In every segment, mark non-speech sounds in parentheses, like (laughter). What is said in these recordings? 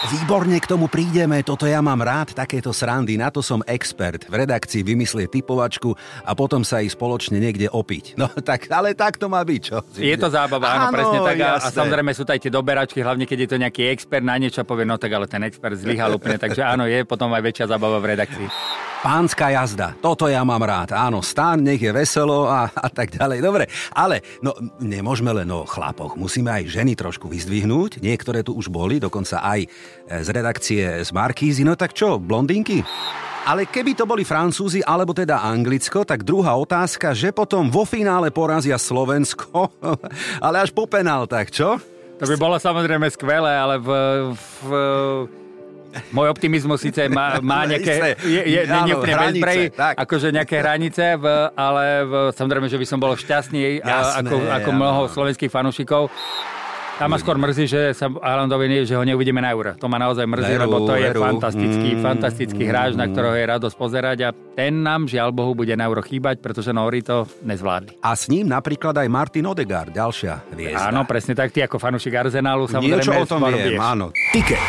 Výborne k tomu prídeme, toto ja mám rád, takéto srandy, na to som expert. V redakcii vymyslie typovačku a potom sa ich spoločne niekde opiť. No (laughs) tak, ale tak to má byť, čo? Je to zábava, áno, áno presne tak. A, a samozrejme sú aj tie doberačky, hlavne keď je to nejaký expert na niečo povie, no tak ale ten expert zlyhal úplne, takže áno, je potom aj väčšia zábava v redakcii. Pánska jazda, toto ja mám rád. Áno, stán, nech je veselo a, a tak ďalej. Dobre, ale no, nemôžeme len o chlapoch. Musíme aj ženy trošku vyzdvihnúť. Niektoré tu už boli, dokonca aj e, z redakcie z Markízy. No tak čo, blondinky? Ale keby to boli Francúzi alebo teda Anglicko, tak druhá otázka, že potom vo finále porazia Slovensko, (laughs) ale až po penáltach, čo? To by bolo samozrejme skvelé, ale v, v môj optimizmus síce má, má (laughs) nejaké, je, je, je nie úplne bezbrej, akože nejaké hranice, v, ale v, samozrejme, že by som bol šťastný Jasné, ako, ako mnoho slovenských fanúšikov. Tam ma skôr mrzí, že sa Alandovi nie, že ho neuvidíme na euro. To ma naozaj mrzí, veru, lebo to je veru. fantastický, mm, fantastický hráč, na ktorého je radosť pozerať a ten nám, žiaľ Bohu, bude na euro chýbať, pretože Nori to nezvládli. A s ním napríklad aj Martin Odegaard, ďalšia hviezda. Áno, presne tak, ty ako fanúšik Arsenálu samozrejme Niečo o tom viem, áno. Ticket.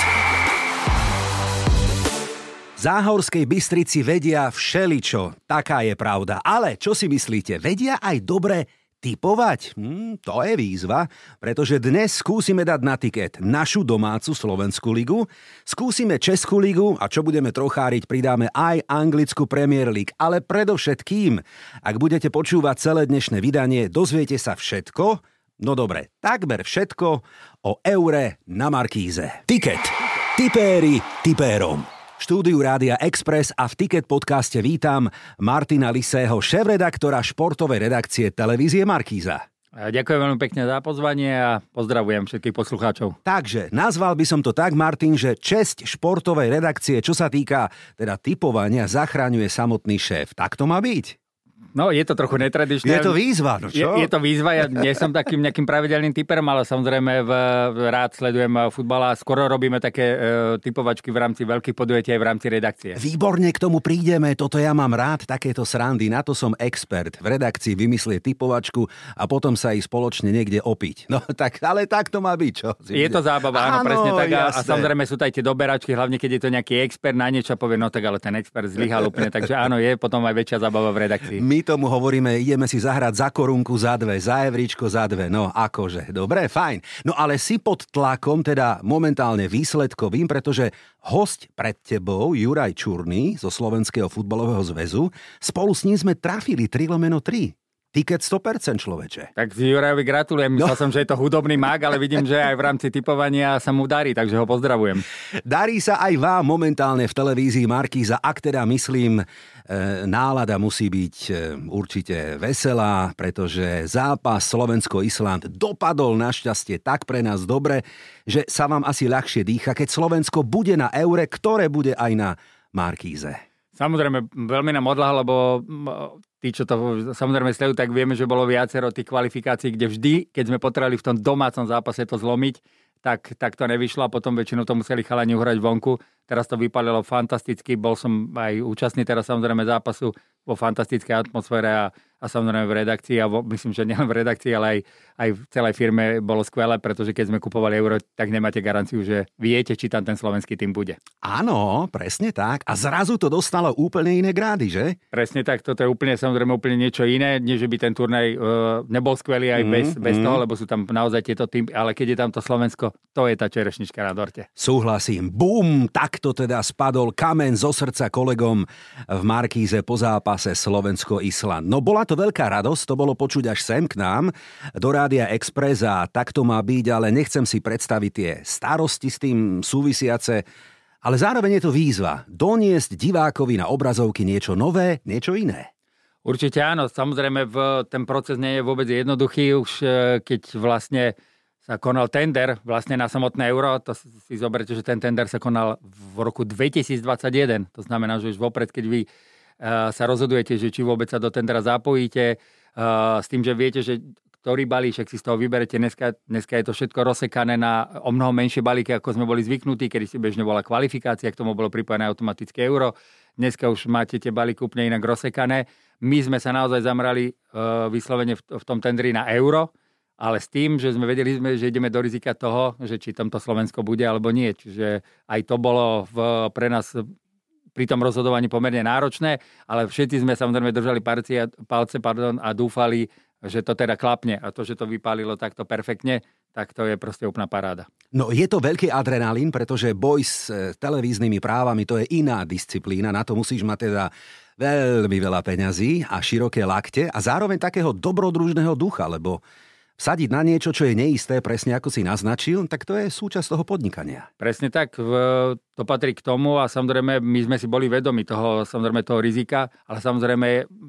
Záhorskej Bystrici vedia všeličo, taká je pravda. Ale čo si myslíte, vedia aj dobre typovať? Hm, to je výzva, pretože dnes skúsime dať na tiket našu domácu Slovenskú ligu, skúsime Českú ligu a čo budeme trocháriť, pridáme aj anglickú Premier League. Ale predovšetkým, ak budete počúvať celé dnešné vydanie, dozviete sa všetko, no dobre, takmer všetko o eure na Markíze. Tiket. Tipéri tipérom štúdiu Rádia Express a v Ticket podcaste vítam Martina Lisého, šéf-redaktora športovej redakcie televízie Markíza. Ďakujem veľmi pekne za pozvanie a pozdravujem všetkých poslucháčov. Takže, nazval by som to tak, Martin, že česť športovej redakcie, čo sa týka teda typovania, zachraňuje samotný šéf. Tak to má byť? No, je to trochu netradičné. Je to výzva, no čo? Je, je to výzva, ja nie som takým nejakým pravidelným typerom, ale samozrejme v, rád sledujem futbal a skoro robíme také e, typovačky v rámci veľkých podujatí aj v rámci redakcie. Výborne k tomu prídeme, toto ja mám rád, takéto srandy, na to som expert. V redakcii vymyslie typovačku a potom sa ich spoločne niekde opiť. No tak, ale tak to má byť, čo? Je to zábava, áno, áno presne tak. A, a samozrejme sú aj tie doberačky, hlavne keď je to nejaký expert na niečo povie, no tak ale ten expert zlyhal úplne, takže áno, je potom aj väčšia zábava v redakcii. My tomu hovoríme, ideme si zahrať za korunku, za dve, za evričko, za dve. No akože, dobre, fajn. No ale si pod tlakom, teda momentálne výsledkovým, pretože host pred tebou, Juraj Čurný zo Slovenského futbalového zväzu, spolu s ním sme trafili 3 lomeno 3. Tiket 100% človeče. Tak Jurajovi gratulujem. Myslel no. som, že je to hudobný mag, ale vidím, že aj v rámci typovania sa mu darí, takže ho pozdravujem. Darí sa aj vám momentálne v televízii Markíza, ak teda myslím, e, nálada musí byť e, určite veselá, pretože zápas Slovensko-Island dopadol našťastie tak pre nás dobre, že sa vám asi ľahšie dýcha, keď Slovensko bude na eure, ktoré bude aj na Markíze. Samozrejme, veľmi nám odľahlo, lebo tí, čo to samozrejme sledujú, tak vieme, že bolo viacero tých kvalifikácií, kde vždy, keď sme potrebovali v tom domácom zápase to zlomiť, tak, tak to nevyšlo a potom väčšinou to museli chalani uhrať vonku. Teraz to vypalilo fantasticky, bol som aj účastný teraz samozrejme zápasu vo fantastickej atmosfére a a samozrejme v redakcii, a vo, (laughs) myslím, že nielen v redakcii, ale aj, aj v celej firme bolo skvelé, pretože keď sme kupovali euro, tak nemáte garanciu, že viete, či tam ten slovenský tým bude. Áno, presne tak. A zrazu to dostalo úplne iné grády, že? Presne tak, toto je úplne samozrejme úplne niečo iné, nie že by ten turnaj uh, nebol skvelý aj mm, bez, bez mm. toho, lebo sú tam naozaj tieto tým, ale keď je tam to Slovensko, to je tá čerešnička na dorte. Súhlasím. Bum, takto teda spadol kamen zo srdca kolegom v Markíze po zápase Slovensko-Island. No bola to veľká radosť, to bolo počuť až sem k nám, do Rádia Express a tak to má byť, ale nechcem si predstaviť tie starosti s tým súvisiace, ale zároveň je to výzva doniesť divákovi na obrazovky niečo nové, niečo iné. Určite áno, samozrejme v, ten proces nie je vôbec jednoduchý, už e, keď vlastne sa konal tender vlastne na samotné euro, to si zoberte, že ten tender sa konal v roku 2021, to znamená, že už vopred, keď vy sa rozhodujete, že či vôbec sa do tendera zapojíte, s tým, že viete, že ktorý balíček si z toho vyberete. Dneska, dneska je to všetko rozsekané na o mnoho menšie balíky, ako sme boli zvyknutí, kedy si bežne bola kvalifikácia, k tomu bolo pripojené automatické euro. Dneska už máte tie balíky úplne inak rozsekané. My sme sa naozaj zamrali uh, vyslovene v, v tom tendri na euro ale s tým, že sme vedeli, že ideme do rizika toho, že či tamto Slovensko bude alebo nie. Čiže aj to bolo v, pre nás pri tom rozhodovaní pomerne náročné, ale všetci sme samozrejme držali palce, palce pardon, a dúfali, že to teda klapne a to, že to vypálilo takto perfektne, tak to je proste úplná paráda. No je to veľký adrenalín, pretože boj s e, televíznymi právami to je iná disciplína, na to musíš mať teda veľmi veľa peňazí a široké lakte a zároveň takého dobrodružného ducha, lebo vsadiť na niečo, čo je neisté, presne ako si naznačil, tak to je súčasť toho podnikania. Presne tak, to patrí k tomu a samozrejme my sme si boli vedomi toho, samozrejme toho rizika, ale samozrejme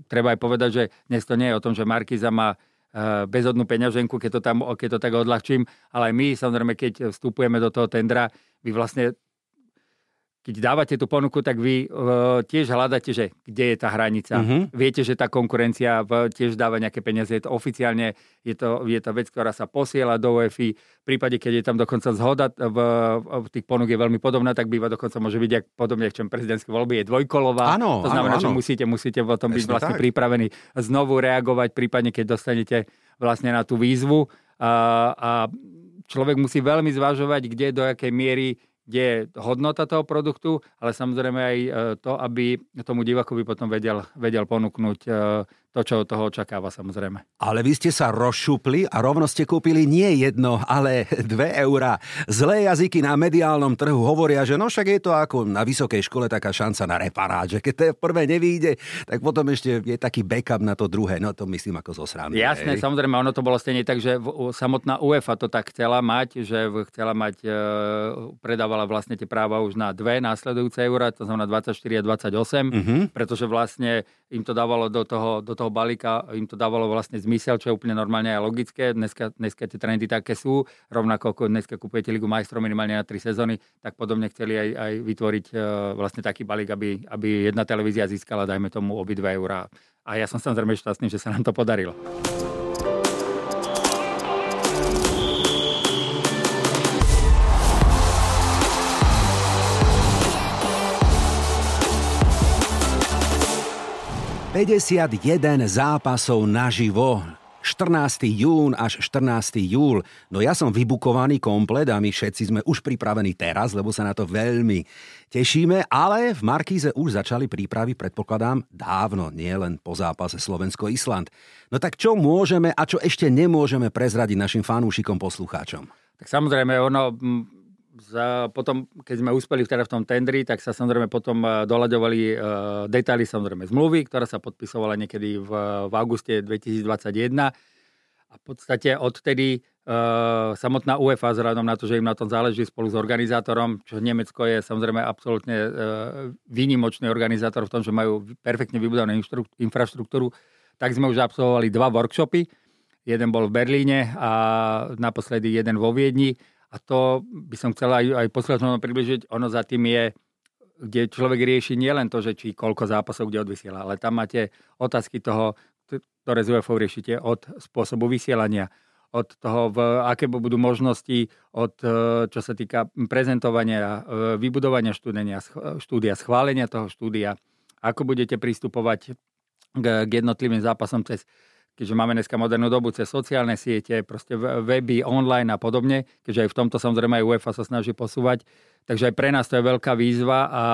treba aj povedať, že dnes to nie je o tom, že Markiza má eh, bezhodnú peňaženku, keď to, tam, keď to tak odľahčím, ale aj my samozrejme, keď vstupujeme do toho tendra, vy vlastne keď dávate tú ponuku, tak vy uh, tiež hľadáte, že kde je tá hranica. Uh-huh. Viete, že tá konkurencia v, tiež dáva nejaké peniaze. Je to oficiálne, je to, je to vec, ktorá sa posiela do UEFI. V prípade, keď je tam dokonca zhoda v, v tých ponúk je veľmi podobná, tak býva dokonca môže byť ak podobne, v čom prezidentské voľby je dvojkolová. Áno, to znamená, áno, áno. že musíte, musíte v tom byť vlastne tak. pripravení znovu reagovať, prípadne keď dostanete vlastne na tú výzvu. A, a človek musí veľmi zvažovať, kde, do akej miery kde je hodnota toho produktu, ale samozrejme aj e, to, aby tomu divakovi potom vedel, vedel ponúknuť e, to, čo od toho očakáva samozrejme. Ale vy ste sa rozšupli a rovno ste kúpili nie jedno, ale dve eurá. Zlé jazyky na mediálnom trhu hovoria, že no však je to ako na vysokej škole taká šanca na reparát, že keď to prvé nevíde, tak potom ešte je taký backup na to druhé. No to myslím ako zo srandy. Jasné, hej. samozrejme, ono to bolo stejne tak, že samotná UEFA to tak chcela mať, že chcela mať, e, predávala vlastne tie práva už na dve následujúce eurá, to znamená 24 a 28, uh-huh. pretože vlastne im to dávalo do toho, do toho balíka, im to dávalo vlastne zmysel, čo je úplne normálne a logické. Dneska, dneska tie trendy také sú, rovnako ako dneska kupujete Ligu majstrov minimálne na tri sezóny, tak podobne chceli aj, aj vytvoriť uh, vlastne taký balík, aby, aby jedna televízia získala, dajme tomu, obidve eurá. A ja som samozrejme šťastný, že sa nám to podarilo. 51 zápasov naživo. 14. jún až 14. júl. No ja som vybukovaný komplet a my všetci sme už pripravení teraz, lebo sa na to veľmi tešíme, ale v Markíze už začali prípravy, predpokladám, dávno, nie len po zápase Slovensko-Island. No tak čo môžeme a čo ešte nemôžeme prezradiť našim fanúšikom, poslucháčom? Tak samozrejme, ono za, potom, keď sme uspeli teda v tom tendri, tak sa samozrejme potom eh, doľaďovali uh, detaily samozrejme zmluvy, ktorá sa podpisovala niekedy v, v auguste 2021. A v podstate odtedy uh, samotná UEFA, vzhľadom na to, že im na tom záleží spolu s organizátorom, čo Nemecko je samozrejme absolútne uh, výnimočný organizátor v tom, že majú perfektne vybudovanú infraštruktúru, tak sme už absolvovali dva workshopy. Jeden bol v Berlíne a naposledy jeden vo Viedni a to by som chcel aj, aj poslucháčom približiť. Ono za tým je, kde človek rieši nielen to, že či koľko zápasov kde odvysiela, ale tam máte otázky toho, ktoré z UFO riešite od spôsobu vysielania, od toho, v, aké budú možnosti, od e, čo sa týka prezentovania, e, vybudovania štúdia, štúdia, schválenia toho štúdia, ako budete pristupovať k, k jednotlivým zápasom cez keďže máme dneska modernú dobu cez sociálne siete, proste weby, online a podobne, keďže aj v tomto samozrejme aj UEFA sa snaží posúvať. Takže aj pre nás to je veľká výzva a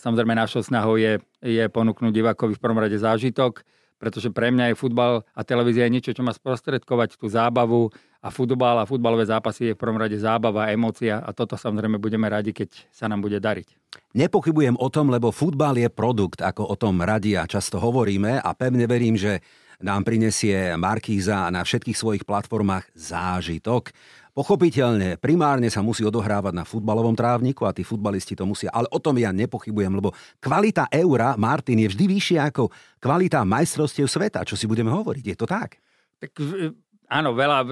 samozrejme našou snahou je, je ponúknuť divákovi v prvom rade zážitok, pretože pre mňa je futbal a televízia je niečo, čo má sprostredkovať tú zábavu a futbal a futbalové zápasy je v prvom rade zábava, emócia a toto samozrejme budeme radi, keď sa nám bude dariť. Nepochybujem o tom, lebo futbal je produkt, ako o tom radi a často hovoríme a pevne verím, že nám prinesie Markíza na všetkých svojich platformách zážitok. Pochopiteľne, primárne sa musí odohrávať na futbalovom trávniku a tí futbalisti to musia, ale o tom ja nepochybujem, lebo kvalita eura, Martin, je vždy vyššia ako kvalita majstrovstiev sveta, čo si budeme hovoriť. Je to tak? Tak Áno, veľa.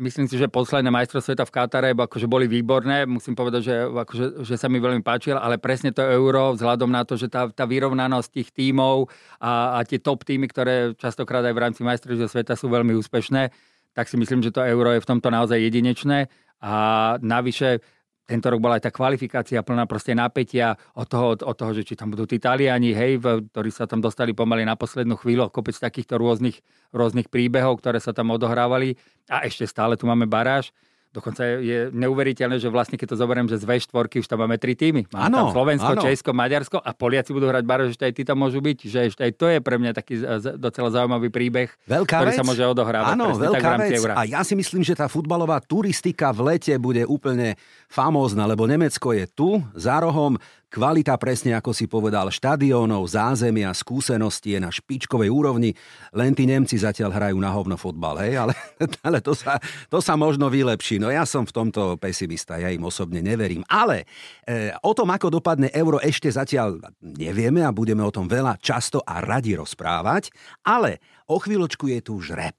Myslím si, že posledné majstro sveta v Katare akože boli výborné. Musím povedať, že, akože, že sa mi veľmi páčil, ale presne to euro, vzhľadom na to, že tá, tá vyrovnanosť tých tímov a, a tie top týmy, ktoré častokrát aj v rámci majstrovstiev sveta sú veľmi úspešné, tak si myslím, že to euro je v tomto naozaj jedinečné. A navyše tento rok bola aj tá kvalifikácia plná proste napätia od toho, od toho, že či tam budú tí Taliani, hej, ktorí sa tam dostali pomaly na poslednú chvíľu, kopec takýchto rôznych, rôznych príbehov, ktoré sa tam odohrávali a ešte stále tu máme baráž. Dokonca je neuveriteľné, že vlastne keď to zoberiem, že z V4 už tam máme tri týmy. Máme ano, tam Slovensko, ano. Česko, Maďarsko a Poliaci budú hrať baráž, že aj tí tam môžu byť. Že ešte aj to je pre mňa taký docela zaujímavý príbeh, veľká ktorý vec. sa môže odohrávať. Áno, veľká tak v rámci vec. Eura. A ja si myslím, že tá futbalová turistika v lete bude úplne famózna, lebo Nemecko je tu, za rohom, Kvalita, presne ako si povedal, štadiónov, zázemia, skúsenosti je na špičkovej úrovni, len tí Nemci zatiaľ hrajú na hovno fotbal, hej, ale, (laughs) ale to, sa, to sa možno vylepší. No ja som v tomto pesimista, ja im osobne neverím. Ale e, o tom, ako dopadne euro, ešte zatiaľ nevieme a budeme o tom veľa často a radi rozprávať, ale o chvíľočku je tu žreb.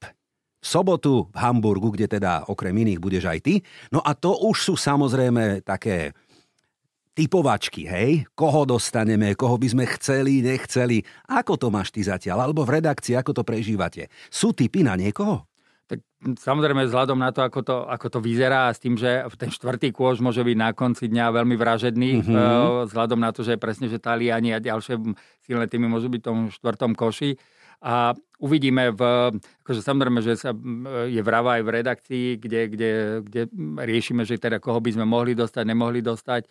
V sobotu v Hamburgu, kde teda okrem iných budeš aj ty. No a to už sú samozrejme také typovačky, hej? Koho dostaneme, koho by sme chceli, nechceli. Ako to máš ty zatiaľ? Alebo v redakcii, ako to prežívate? Sú typy na niekoho? Tak samozrejme vzhľadom na to, ako to, ako to vyzerá a s tým, že ten štvrtý kôž môže byť na konci dňa veľmi vražedný, mm-hmm. vzhľadom na to, že presne, že Taliani a ďalšie silné týmy môžu byť v tom štvrtom koši. A uvidíme, v, akože samozrejme, že sa, je vrava aj v redakcii, kde, kde, kde riešime, že teda koho by sme mohli dostať, nemohli dostať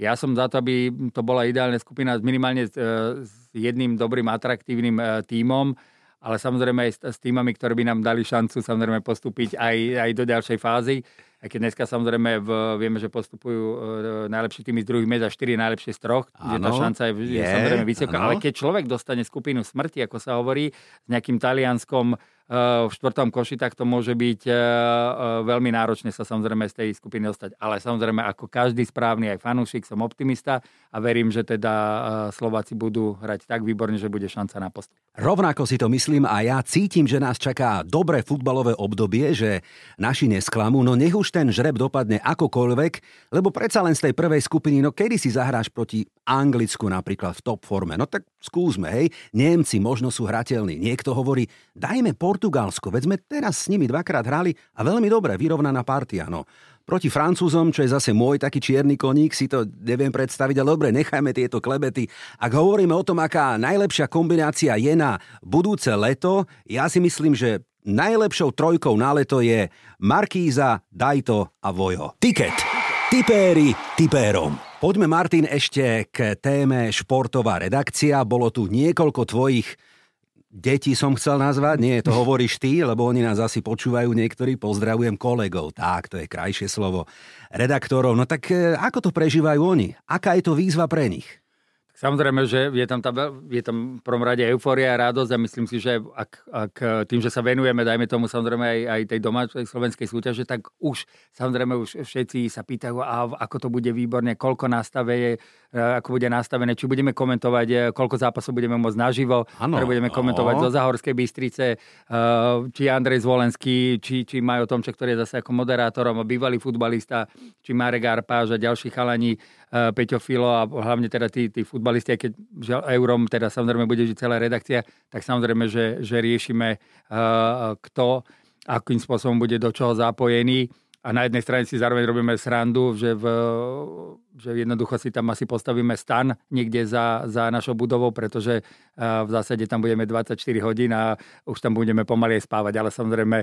ja som za to, aby to bola ideálna skupina minimálne s, e, s jedným dobrým, atraktívnym e, tímom, ale samozrejme aj s, s týmami, ktoré by nám dali šancu samozrejme postúpiť aj, aj do ďalšej fázy. Aj keď dneska samozrejme v, vieme, že postupujú uh, najlepší týmy z druhých miest a štyri najlepšie z troch, ano, kde tá šanca je, je, je samozrejme vysoká. Ale keď človek dostane skupinu smrti, ako sa hovorí, s nejakým talianskom v štvrtom koši, tak to môže byť e, e, veľmi náročné sa samozrejme z tej skupiny dostať. Ale samozrejme, ako každý správny aj fanúšik, som optimista a verím, že teda Slováci budú hrať tak výborne, že bude šanca na postup. Rovnako si to myslím a ja cítim, že nás čaká dobré futbalové obdobie, že naši nesklamú, no nech už ten žreb dopadne akokoľvek, lebo predsa len z tej prvej skupiny, no kedy si zahráš proti Anglicku napríklad v top forme, no tak skúsme, hej, Nemci možno sú hrateľní, niekto hovorí, dajme Port Portugalsko, veď sme teraz s nimi dvakrát hrali a veľmi dobre, vyrovnaná partia. No. Proti Francúzom, čo je zase môj taký čierny koník, si to neviem predstaviť, ale dobre, nechajme tieto klebety. Ak hovoríme o tom, aká najlepšia kombinácia je na budúce leto, ja si myslím, že najlepšou trojkou na leto je Markíza, Dajto a Vojo. Tiket. Tipéri tipérom. Poďme, Martin, ešte k téme športová redakcia. Bolo tu niekoľko tvojich deti som chcel nazvať, nie, to hovoríš ty, lebo oni nás asi počúvajú niektorí, pozdravujem kolegov, tak, to je krajšie slovo, redaktorov, no tak e, ako to prežívajú oni? Aká je to výzva pre nich? Samozrejme, že je tam, tá, je tam v prvom rade eufória a radosť a myslím si, že ak, ak tým, že sa venujeme, dajme tomu samozrejme aj, aj tej domácej slovenskej súťaže, tak už samozrejme už všetci sa pýtajú, a ako to bude výborne, koľko nastave ako bude nastavené, či budeme komentovať, e, koľko zápasov budeme môcť naživo, ano, ktoré budeme komentovať zo Zahorskej Bystrice, e, či Andrej Zvolenský, či, či Majo Tomček, ktorý je zase ako moderátorom, bývalý futbalista, či Marek Arpáž a ďalší chalani, e, Peťo Filo a hlavne teda tí, tí futbalisti, keď Eurom teda samozrejme bude žiť celá redakcia, tak samozrejme, že, že riešime kto, akým spôsobom bude do čoho zapojený a na jednej strane si zároveň robíme srandu, že, v, že jednoducho si tam asi postavíme stan niekde za, za našou budovou, pretože v zásade tam budeme 24 hodín a už tam budeme pomaly spávať, ale samozrejme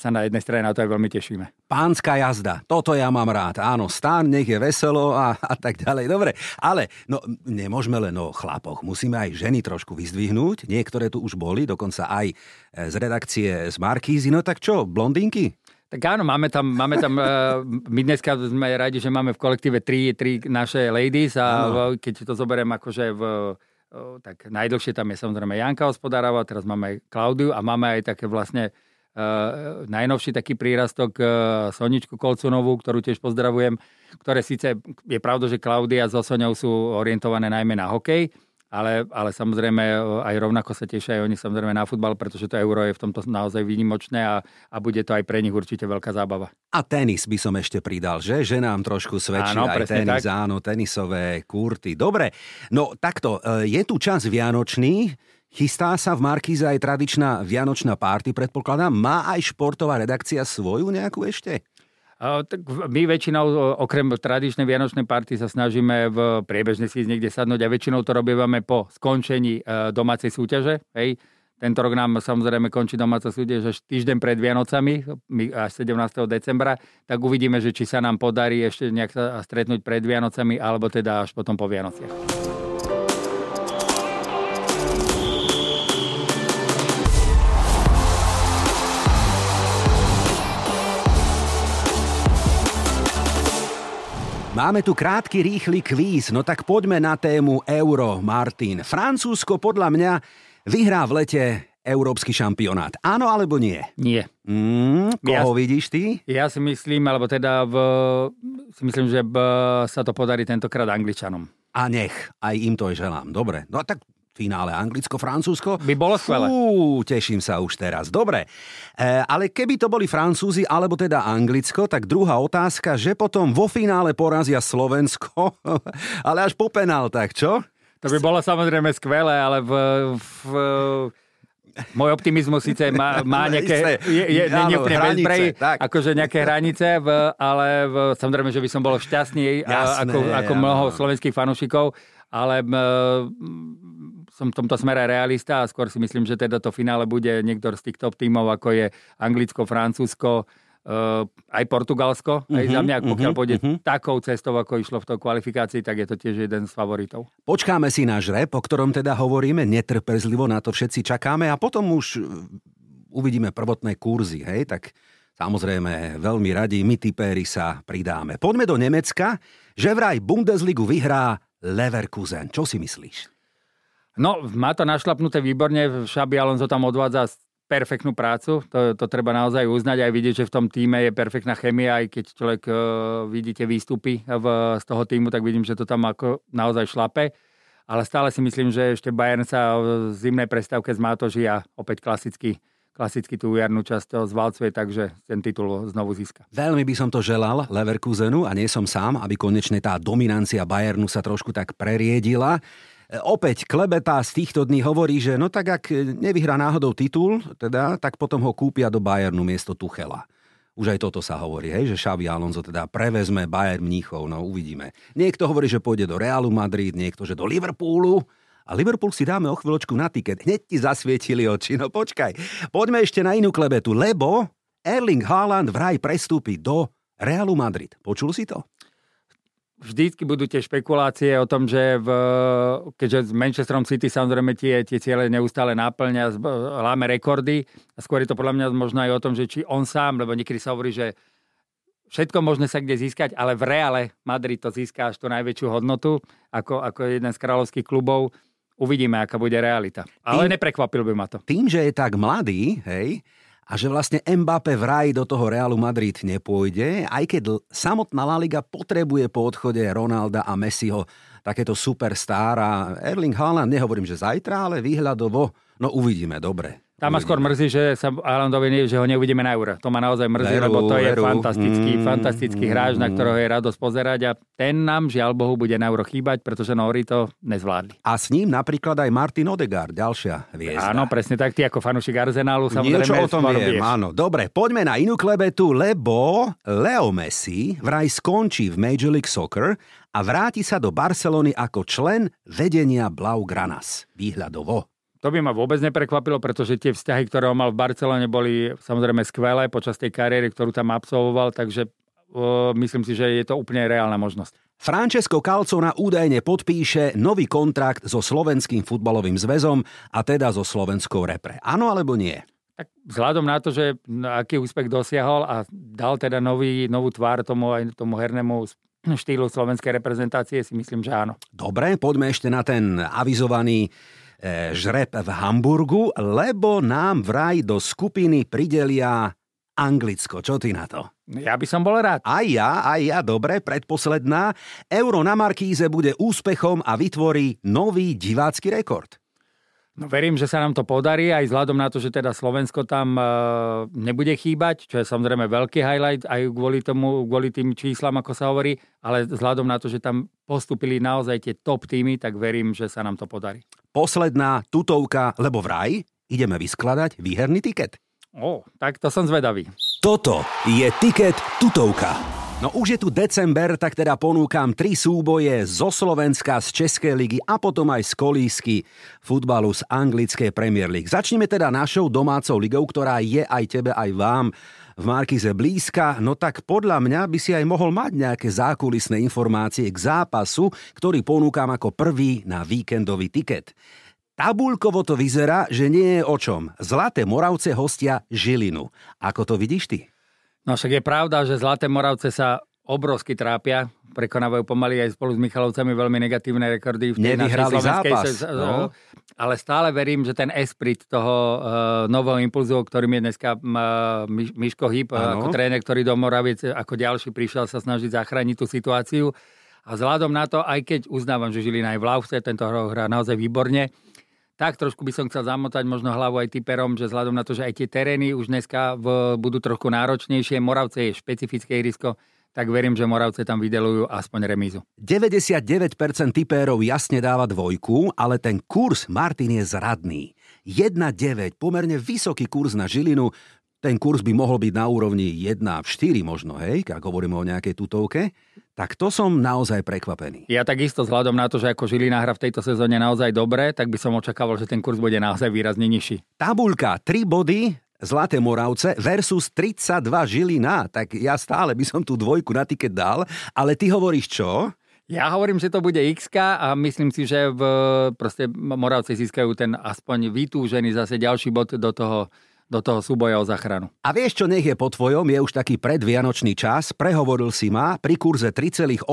sa na jednej strane na to aj veľmi tešíme. Pánska jazda, toto ja mám rád. Áno, stan, nech je veselo a, a tak ďalej. Dobre, ale no, nemôžeme len o chlapoch, musíme aj ženy trošku vyzdvihnúť. Niektoré tu už boli, dokonca aj z redakcie z Markízy. No tak čo, blondinky? Tak áno, máme tam, máme tam uh, my dneska sme radi, že máme v kolektíve tri, tri naše ladies a v, keď to zoberiem akože v uh, tak najdlhšie tam je samozrejme Janka Hospodárova, teraz máme aj Klaudiu a máme aj také vlastne uh, najnovší taký prírastok uh, Soničku Kolcunovú, ktorú tiež pozdravujem, ktoré síce je pravda, že Klaudia so Soňou sú orientované najmä na hokej, ale, ale samozrejme e, aj rovnako sa tešia aj oni samozrejme na futbal, pretože to euro je v tomto naozaj výnimočné a, a bude to aj pre nich určite veľká zábava. A tenis by som ešte pridal, že? Že nám trošku svedčí áno, aj tenis, tak. áno, tenisové kurty. Dobre, no takto, e, je tu čas vianočný, Chystá sa v Markíze aj tradičná vianočná párty, predpokladám. Má aj športová redakcia svoju nejakú ešte? Tak my väčšinou, okrem tradičnej vianočnej party, sa snažíme v priebežne si niekde sadnúť a väčšinou to robívame po skončení domácej súťaže. Hej. Tento rok nám samozrejme končí domáca súťaž až týždeň pred Vianocami, až 17. decembra, tak uvidíme, že či sa nám podarí ešte nejak sa stretnúť pred Vianocami, alebo teda až potom po Vianociach. Máme tu krátky, rýchly kvíz, no tak poďme na tému Euro, Martin. Francúzsko podľa mňa vyhrá v lete Európsky šampionát. Áno alebo nie? Nie. Mm, koho ja, vidíš ty? Ja si myslím, alebo teda v, si myslím, že b, sa to podarí tentokrát Angličanom. A nech, aj im to želám. Dobre, no tak finále Anglicko-Francúzsko. By bolo skvelé. Fú, teším sa už teraz. Dobre, e, ale keby to boli Francúzi, alebo teda Anglicko, tak druhá otázka, že potom vo finále porazia Slovensko, (laughs) ale až po penáltach, čo? To by bolo samozrejme skvelé, ale v, v môj optimizmus síce má, má nejaké, je, je, nie úplne bezbrej, akože nejaké hranice, v, ale v, samozrejme, že by som bol šťastný Jasné, ako, ako mnoho slovenských fanúšikov, ale som v tomto smere realista a skôr si myslím, že teda to finále bude niektor z tých top tímov, ako je Anglicko, Francúzsko, uh, aj Portugalsko. Uh-huh, aj za mhm, mňa, ak pokiaľ uh-huh, pôjde uh-huh. takou cestou, ako išlo v tej kvalifikácii, tak je to tiež jeden z favoritov. Počkáme si náš rep, o ktorom teda hovoríme, netrpezlivo na to všetci čakáme a potom už e, uvidíme prvotné kurzy, hej, tak Samozrejme, veľmi radi, my typéri sa pridáme. Poďme do Nemecka, že vraj Bundesligu vyhrá Leverkusen. Čo si myslíš? No, má to našlapnuté výborne. Šabi Alonso tam odvádza perfektnú prácu. To, to treba naozaj uznať aj vidieť, že v tom týme je perfektná chemia, aj keď človek uh, vidíte výstupy v, z toho týmu, tak vidím, že to tam ako naozaj šlape. Ale stále si myslím, že ešte Bayern sa v zimnej prestávke zmátoží a opäť klasicky klasicky tú jarnú časť zvalcuje, takže ten titul znovu získa. Veľmi by som to želal Leverkusenu a nie som sám, aby konečne tá dominancia Bayernu sa trošku tak preriedila. E, opäť klebeta z týchto dní hovorí, že no tak ak nevyhrá náhodou titul, teda, tak potom ho kúpia do Bayernu miesto Tuchela. Už aj toto sa hovorí, hej, že Xavi Alonso teda prevezme Bayern Mníchov, no uvidíme. Niekto hovorí, že pôjde do Realu Madrid, niekto, že do Liverpoolu. A Liverpool si dáme o chvíľočku na tiket. Hneď ti zasvietili oči, no počkaj. Poďme ešte na inú klebetu, lebo Erling Haaland vraj prestúpi do Realu Madrid. Počul si to? Vždycky budú tie špekulácie o tom, že v, keďže s Manchesterom City samozrejme tie, tie ciele neustále náplňa, láme rekordy a skôr je to podľa mňa možno aj o tom, že či on sám, lebo niekedy sa hovorí, že všetko možné sa kde získať, ale v Reále Madrid to získa až tú najväčšiu hodnotu ako, ako jeden z kráľovských klubov. Uvidíme, aká bude realita. Ale tým, neprekvapil by ma to. Tým, že je tak mladý, hej, a že vlastne Mbappé vraj do toho Realu Madrid nepôjde, aj keď samotná La Liga potrebuje po odchode Ronalda a Messiho takéto superstar a Erling Haaland, nehovorím, že zajtra, ale výhľadovo, no uvidíme, dobre. Tam ma skôr mrzí, že sa Alandovi, že ho neuvidíme na euro. To ma naozaj mrzí, lebo to je fantastický, mm, fantastický hráč, na ktorého je radosť pozerať a ten nám, žiaľ Bohu, bude na euro chýbať, pretože Nori to nezvládli. A s ním napríklad aj Martin Odegaard, ďalšia hviezda. Áno, presne tak, ty ako fanúšik Arsenálu samozrejme. Niečo o tom viem, áno. Dobre, poďme na inú klebetu, lebo Leo Messi vraj skončí v Major League Soccer a vráti sa do Barcelony ako člen vedenia Blaugranas. Výhľadovo. To by ma vôbec neprekvapilo, pretože tie vzťahy, ktoré on mal v Barcelone, boli samozrejme skvelé počas tej kariéry, ktorú tam absolvoval, takže uh, myslím si, že je to úplne reálna možnosť. Francesco Calcona údajne podpíše nový kontrakt so Slovenským futbalovým zväzom a teda so slovenskou repre. Áno alebo nie? Tak vzhľadom na to, že aký úspech dosiahol a dal teda nový, novú tvár tomu, aj tomu hernému štýlu slovenskej reprezentácie, si myslím, že áno. Dobre, poďme ešte na ten avizovaný žreb v Hamburgu, lebo nám vraj do skupiny pridelia Anglicko. Čo ty na to? Ja by som bol rád. Aj ja, aj ja, dobre, predposledná. Euro na Markíze bude úspechom a vytvorí nový divácky rekord. No verím, že sa nám to podarí, aj vzhľadom na to, že teda Slovensko tam uh, nebude chýbať, čo je samozrejme veľký highlight aj kvôli, tomu, kvôli tým číslam, ako sa hovorí, ale vzhľadom na to, že tam postupili naozaj tie top týmy, tak verím, že sa nám to podarí. Posledná tutovka, lebo vraj ideme vyskladať výherný tiket. O, tak to som zvedavý. Toto je Tiket tutovka. No už je tu december, tak teda ponúkam tri súboje zo Slovenska, z Českej ligy a potom aj z kolísky futbalu z anglickej Premier League. Začneme teda našou domácou ligou, ktorá je aj tebe, aj vám v Markize blízka, no tak podľa mňa by si aj mohol mať nejaké zákulisné informácie k zápasu, ktorý ponúkam ako prvý na víkendový tiket. Tabulkovo to vyzerá, že nie je o čom. Zlaté Moravce hostia Žilinu. Ako to vidíš ty? No však je pravda, že Zlaté Moravce sa obrovsky trápia, prekonávajú pomaly aj spolu s Michalovcami veľmi negatívne rekordy v Nevyhrali zápas. Se, no. Ale stále verím, že ten esprit toho uh, nového impulzu, ktorým je dneska uh, Miško Hýb, uh, ako tréner, ktorý do Moraviec ako ďalší prišiel sa snažiť zachrániť tú situáciu. A vzhľadom na to, aj keď uznávam, že Žilina aj v Laufce, tento hrá naozaj výborne, tak trošku by som chcel zamotať možno hlavu aj typerom, že vzhľadom na to, že aj tie terény už dneska v, budú trochu náročnejšie, Moravce je špecifické ihrisko, tak verím, že Moravce tam vydelujú aspoň remízu. 99% typérov jasne dáva dvojku, ale ten kurz Martin je zradný. 1,9, pomerne vysoký kurz na Žilinu, ten kurz by mohol byť na úrovni 1 v 4 možno, hej, ak hovoríme o nejakej tutovke, tak to som naozaj prekvapený. Ja takisto vzhľadom na to, že ako Žilina hra v tejto sezóne naozaj dobre, tak by som očakával, že ten kurz bude naozaj výrazne nižší. Tabulka 3 body, Zlaté Moravce versus 32 Žilina, tak ja stále by som tú dvojku na tiket dal, ale ty hovoríš čo? Ja hovorím, že to bude x a myslím si, že v, proste Moravci získajú ten aspoň vytúžený zase ďalší bod do toho do toho súboja o záchranu. A vieš čo, nech je po tvojom, je už taký predvianočný čas, prehovoril si ma, pri kurze 3,8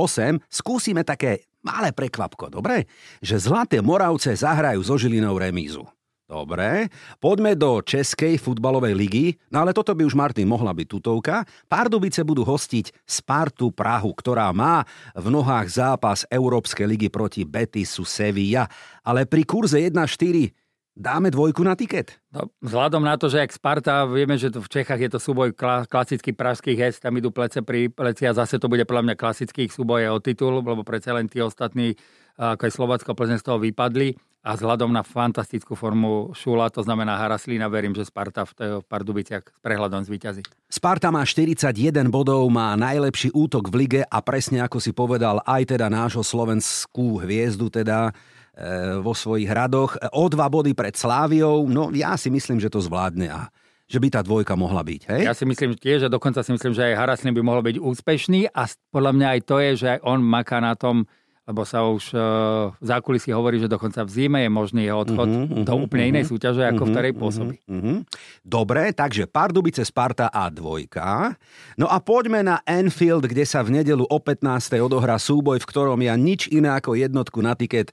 skúsime také malé prekvapko, dobre? Že Zlaté Moravce zahrajú so Žilinou remízu. Dobre, poďme do Českej futbalovej ligy, no ale toto by už Martin mohla byť tutovka. Pardubice budú hostiť Spartu Prahu, ktorá má v nohách zápas Európskej ligy proti Betisu Sevilla, ale pri kurze 1,4 Dáme dvojku na tiket? No, vzhľadom na to, že ak Sparta, vieme, že v Čechách je to súboj klasický pražských hest, tam idú plece pri pleci a zase to bude podľa mňa klasických súboje o titul, lebo predsa len tí ostatní, ako je Slovacko, Plzeň z toho vypadli a vzhľadom na fantastickú formu Šula, to znamená Haraslína, verím, že Sparta v, v Pardubiciach s prehľadom zvýťazí. Sparta má 41 bodov, má najlepší útok v lige a presne ako si povedal, aj teda nášho slovenskú hviezdu, teda E, vo svojich hradoch. O dva body pred Sláviou, no ja si myslím, že to zvládne a že by tá dvojka mohla byť. Hej? Ja si myslím tiež, že dokonca si myslím, že aj Haraslin by mohol byť úspešný a podľa mňa aj to je, že aj on maká na tom, lebo sa už uh, v zákulisí hovorí, že dokonca v zime je možný jeho odchod uh-huh, do úplne uh-huh, inej súťaže, ako uh-huh, v ktorej pôsobí. Uh-huh. Dobre, takže Pardubice, Sparta a dvojka. No a poďme na Enfield, kde sa v nedelu o 15. odohrá súboj, v ktorom ja nič iné ako jednotku na tiket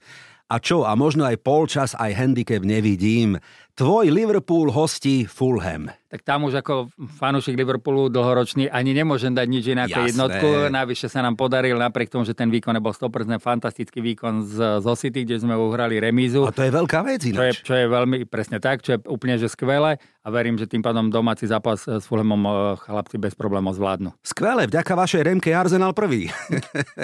a čo, a možno aj polčas, aj handicap nevidím. Tvoj Liverpool hostí Fulham tak tam už ako fanúšik Liverpoolu dlhoročný ani nemôžem dať nič iné ako jednotku. Navyše sa nám podaril napriek tomu, že ten výkon nebol 100% fantastický výkon z, zo City, kde sme uhrali remízu. A to je veľká vec Čo je, čo je veľmi presne tak, čo je úplne že skvelé a verím, že tým pádom domáci zápas s Fulhamom eh, chlapci bez problémov zvládnu. Skvelé, vďaka vašej Remke Arsenal prvý.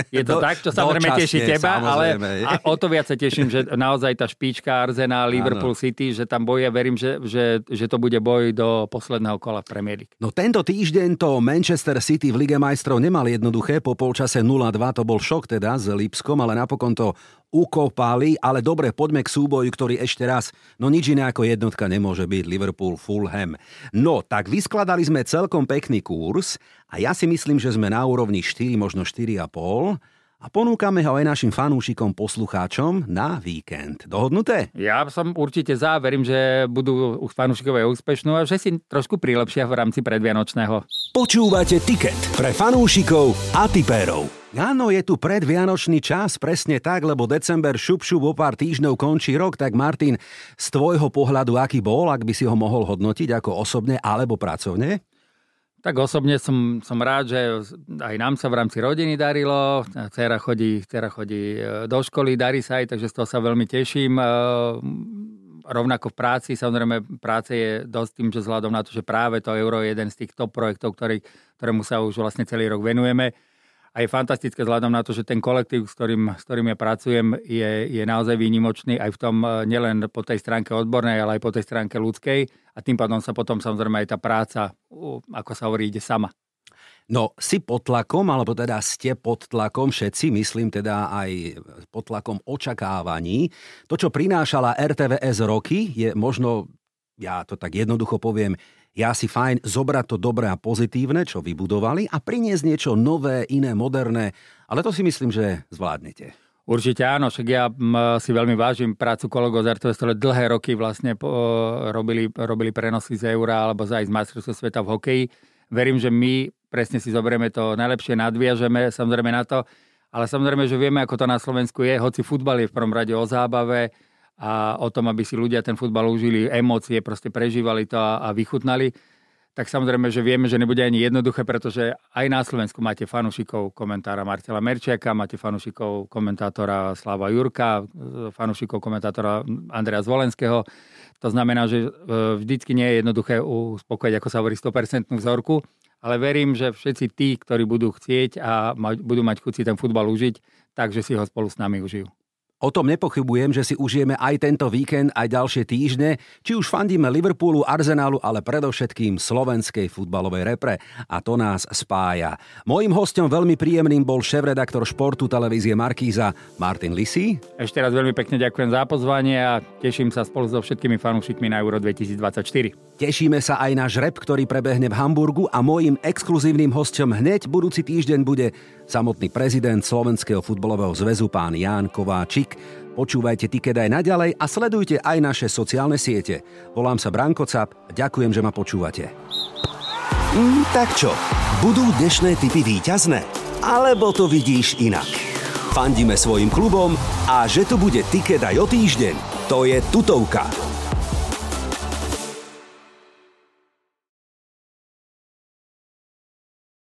Je to (laughs) Do, tak, čo samozrejme teší teba, ale a o to viac sa teším, že naozaj tá špička Arsenal, Liverpool ano. City, že tam boje, verím, že, že, že to bude boj do posledného kola Premier League. No tento týždeň to Manchester City v Lige majstrov nemal jednoduché, po polčase 0-2 to bol šok teda s Lipskom, ale napokon to ukopali, ale dobre, poďme k súboju, ktorý ešte raz, no nič iné ako jednotka nemôže byť Liverpool Fulham. No, tak vyskladali sme celkom pekný kurz a ja si myslím, že sme na úrovni 4, možno 4,5 a ponúkame ho aj našim fanúšikom, poslucháčom na víkend. Dohodnuté? Ja som určite za, verím, že budú fanúšikové úspešnú a že si trošku prilepšia v rámci predvianočného. Počúvate tiket pre fanúšikov a tipérov. Áno, je tu predvianočný čas, presne tak, lebo december šup šup o pár týždňov končí rok, tak Martin, z tvojho pohľadu, aký bol, ak by si ho mohol hodnotiť ako osobne alebo pracovne? Tak osobne som, som rád, že aj nám sa v rámci rodiny darilo. Cera chodí, dcera chodí e, do školy, darí sa aj, takže z toho sa veľmi teším. E, rovnako v práci, samozrejme práce je dosť tým, že vzhľadom na to, že práve to euro je jeden z tých top projektov, ktorý, ktorému sa už vlastne celý rok venujeme. A je fantastické vzhľadom na to, že ten kolektív, s ktorým, s ktorým ja pracujem, je, je naozaj výnimočný aj v tom e, nielen po tej stránke odbornej, ale aj po tej stránke ľudskej a tým pádom sa potom samozrejme aj tá práca, ako sa hovorí, ide sama. No, si pod tlakom, alebo teda ste pod tlakom všetci, myslím teda aj pod tlakom očakávaní. To, čo prinášala RTVS roky, je možno, ja to tak jednoducho poviem, je asi fajn zobrať to dobré a pozitívne, čo vybudovali a priniesť niečo nové, iné, moderné, ale to si myslím, že zvládnete. Určite áno, však ja si veľmi vážim prácu kolegov z RTVS, ktoré dlhé roky vlastne robili, robili prenosy z Eura alebo aj z majstrovstva sveta v hokeji. Verím, že my presne si zoberieme to najlepšie, nadviažeme samozrejme na to, ale samozrejme, že vieme, ako to na Slovensku je, hoci futbal je v prvom rade o zábave, a o tom, aby si ľudia ten futbal užili, emócie, proste prežívali to a, a vychutnali, tak samozrejme, že vieme, že nebude ani jednoduché, pretože aj na Slovensku máte fanúšikov komentára Marcela Merčiaka, máte fanúšikov komentátora Slava Jurka, fanúšikov komentátora Andrea Zvolenského. To znamená, že e, vždycky nie je jednoduché uspokojiť, ako sa hovorí, 100% vzorku, ale verím, že všetci tí, ktorí budú chcieť a budú mať chuť si ten futbal užiť, takže si ho spolu s nami užijú. O tom nepochybujem, že si užijeme aj tento víkend, aj ďalšie týždne, či už fandíme Liverpoolu, Arsenalu, ale predovšetkým slovenskej futbalovej repre. A to nás spája. Mojím hostom veľmi príjemným bol šéf-redaktor športu televízie Markíza Martin Lisi. Ešte raz veľmi pekne ďakujem za pozvanie a teším sa spolu so všetkými fanúšikmi na Euro 2024. Tešíme sa aj na žreb, ktorý prebehne v Hamburgu a môjim exkluzívnym hostom hneď budúci týždeň bude samotný prezident Slovenského futbalového zväzu pán Ján Kováčik. Počúvajte Ticket aj naďalej a sledujte aj naše sociálne siete. Volám sa Branko Cap ďakujem, že ma počúvate. Mm, tak čo, budú dnešné typy výťazné? Alebo to vidíš inak? Fandíme svojim klubom a že tu bude tiket aj o týždeň, to je tutovka.